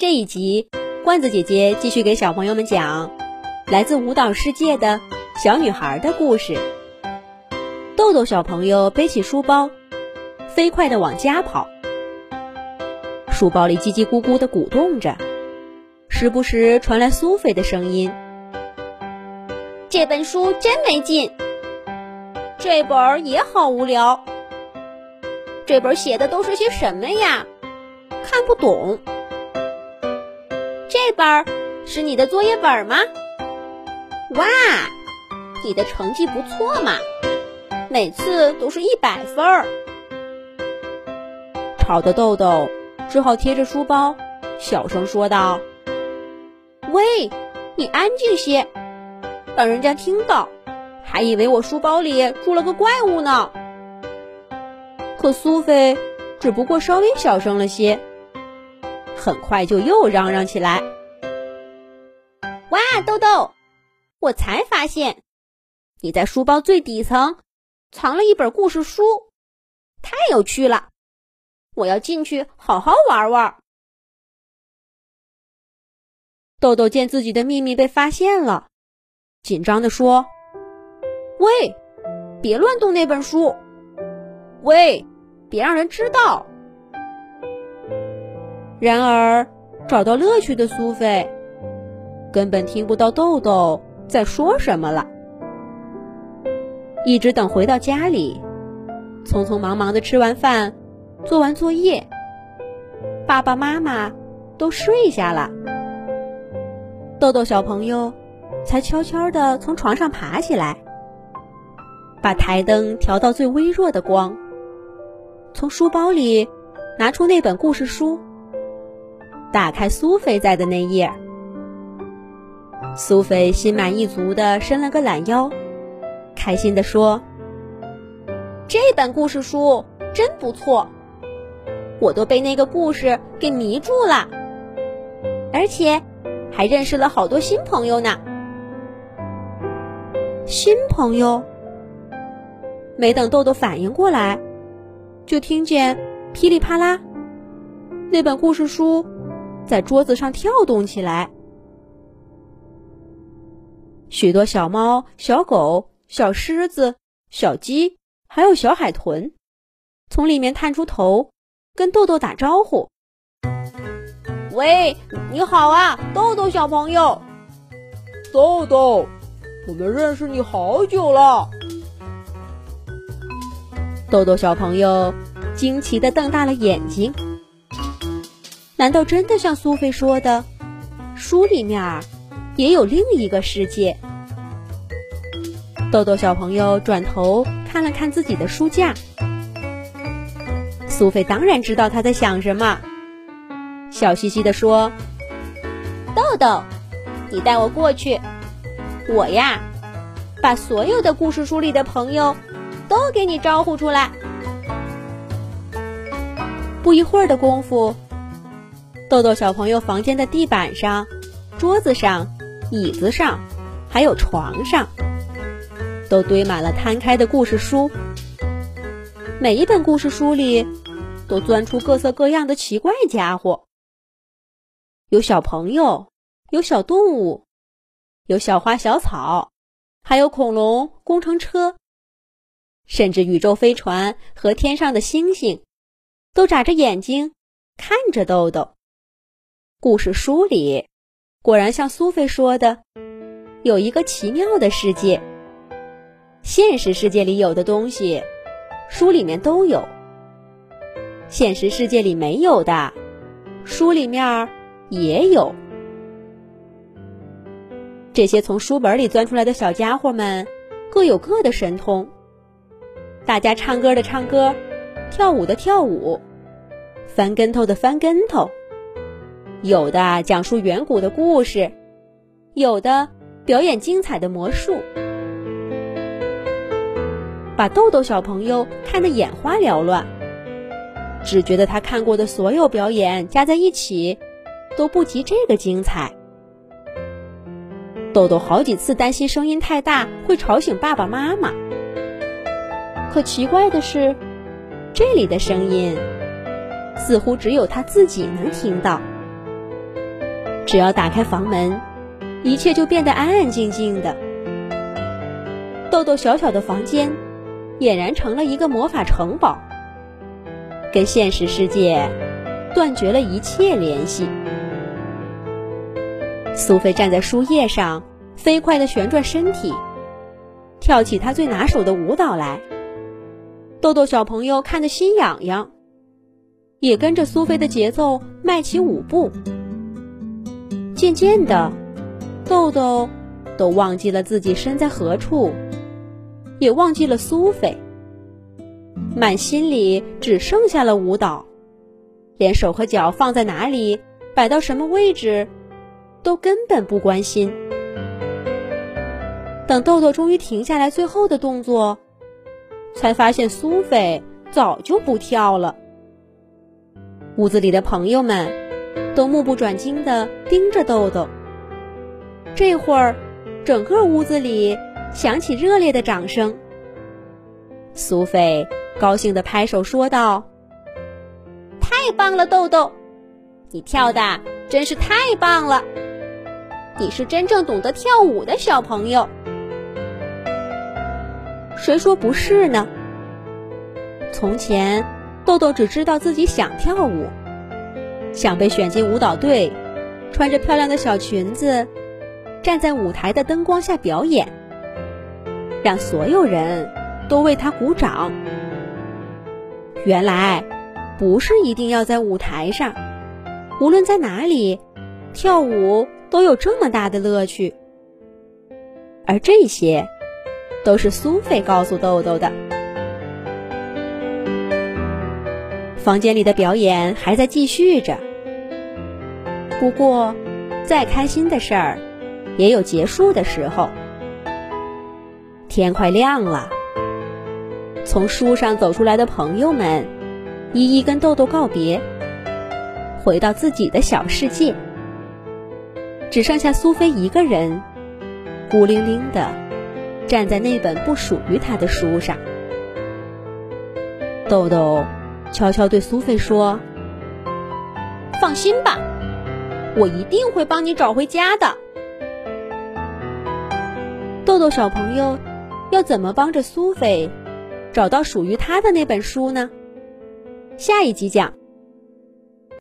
这一集，罐子姐姐继续给小朋友们讲来自舞蹈世界的小女孩的故事。豆豆小朋友背起书包，飞快地往家跑。书包里叽叽咕咕地鼓动着，时不时传来苏菲的声音：“这本书真没劲，这本也好无聊。这本写的都是些什么呀？看不懂。本儿是你的作业本吗？哇，你的成绩不错嘛，每次都是一百分儿。”吵的豆豆。只好贴着书包，小声说道：“喂，你安静些，让人家听到，还以为我书包里住了个怪物呢。”可苏菲只不过稍微小声了些，很快就又嚷嚷起来：“哇，豆豆，我才发现，你在书包最底层藏了一本故事书，太有趣了！”我要进去好好玩玩。豆豆见自己的秘密被发现了，紧张的说：“喂，别乱动那本书！喂，别让人知道！”然而，找到乐趣的苏菲根本听不到豆豆在说什么了，一直等回到家里，匆匆忙忙的吃完饭。做完作业，爸爸妈妈都睡下了，豆豆小朋友才悄悄地从床上爬起来，把台灯调到最微弱的光，从书包里拿出那本故事书，打开苏菲在的那页。苏菲心满意足地伸了个懒腰，开心地说：“这本故事书真不错。”我都被那个故事给迷住了，而且还认识了好多新朋友呢。新朋友？没等豆豆反应过来，就听见噼里啪啦，那本故事书在桌子上跳动起来，许多小猫、小狗、小狮子、小鸡，还有小海豚，从里面探出头。跟豆豆打招呼，喂，你好啊，豆豆小朋友。豆豆，我们认识你好久了。豆豆小朋友惊奇的瞪大了眼睛，难道真的像苏菲说的，书里面也有另一个世界？豆豆小朋友转头看了看自己的书架。苏菲当然知道他在想什么，笑嘻嘻地说：“豆豆，你带我过去，我呀，把所有的故事书里的朋友都给你招呼出来。”不一会儿的功夫，豆豆小朋友房间的地板上、桌子上、椅子上，还有床上，都堆满了摊开的故事书。每一本故事书里。都钻出各色各样的奇怪家伙，有小朋友，有小动物，有小花小草，还有恐龙、工程车，甚至宇宙飞船和天上的星星，都眨着眼睛看着豆豆。故事书里果然像苏菲说的，有一个奇妙的世界。现实世界里有的东西，书里面都有。现实世界里没有的，书里面也有。这些从书本里钻出来的小家伙们，各有各的神通。大家唱歌的唱歌，跳舞的跳舞，翻跟头的翻跟头。有的讲述远古的故事，有的表演精彩的魔术，把豆豆小朋友看得眼花缭乱。只觉得他看过的所有表演加在一起，都不及这个精彩。豆豆好几次担心声音太大会吵醒爸爸妈妈，可奇怪的是，这里的声音似乎只有他自己能听到。只要打开房门，一切就变得安安静静的。豆豆小小的房间，俨然成了一个魔法城堡，跟现实世界断绝了一切联系。苏菲站在树叶上，飞快地旋转身体，跳起她最拿手的舞蹈来。豆豆小朋友看得心痒痒，也跟着苏菲的节奏迈起舞步。渐渐的，豆豆都忘记了自己身在何处，也忘记了苏菲，满心里只剩下了舞蹈，连手和脚放在哪里，摆到什么位置，都根本不关心。等豆豆终于停下来最后的动作，才发现苏菲早就不跳了。屋子里的朋友们。都目不转睛地盯着豆豆。这会儿，整个屋子里响起热烈的掌声。苏菲高兴地拍手说道：“太棒了，豆豆，你跳的真是太棒了！你是真正懂得跳舞的小朋友。”谁说不是呢？从前，豆豆只知道自己想跳舞。想被选进舞蹈队，穿着漂亮的小裙子，站在舞台的灯光下表演，让所有人都为他鼓掌。原来，不是一定要在舞台上，无论在哪里，跳舞都有这么大的乐趣。而这些，都是苏菲告诉豆豆的。房间里的表演还在继续着。不过，再开心的事儿，也有结束的时候。天快亮了，从书上走出来的朋友们，一一跟豆豆告别，回到自己的小世界。只剩下苏菲一个人，孤零零的站在那本不属于她的书上。豆豆悄悄对苏菲说：“放心吧。”我一定会帮你找回家的，豆豆小朋友，要怎么帮着苏菲找到属于他的那本书呢？下一集讲。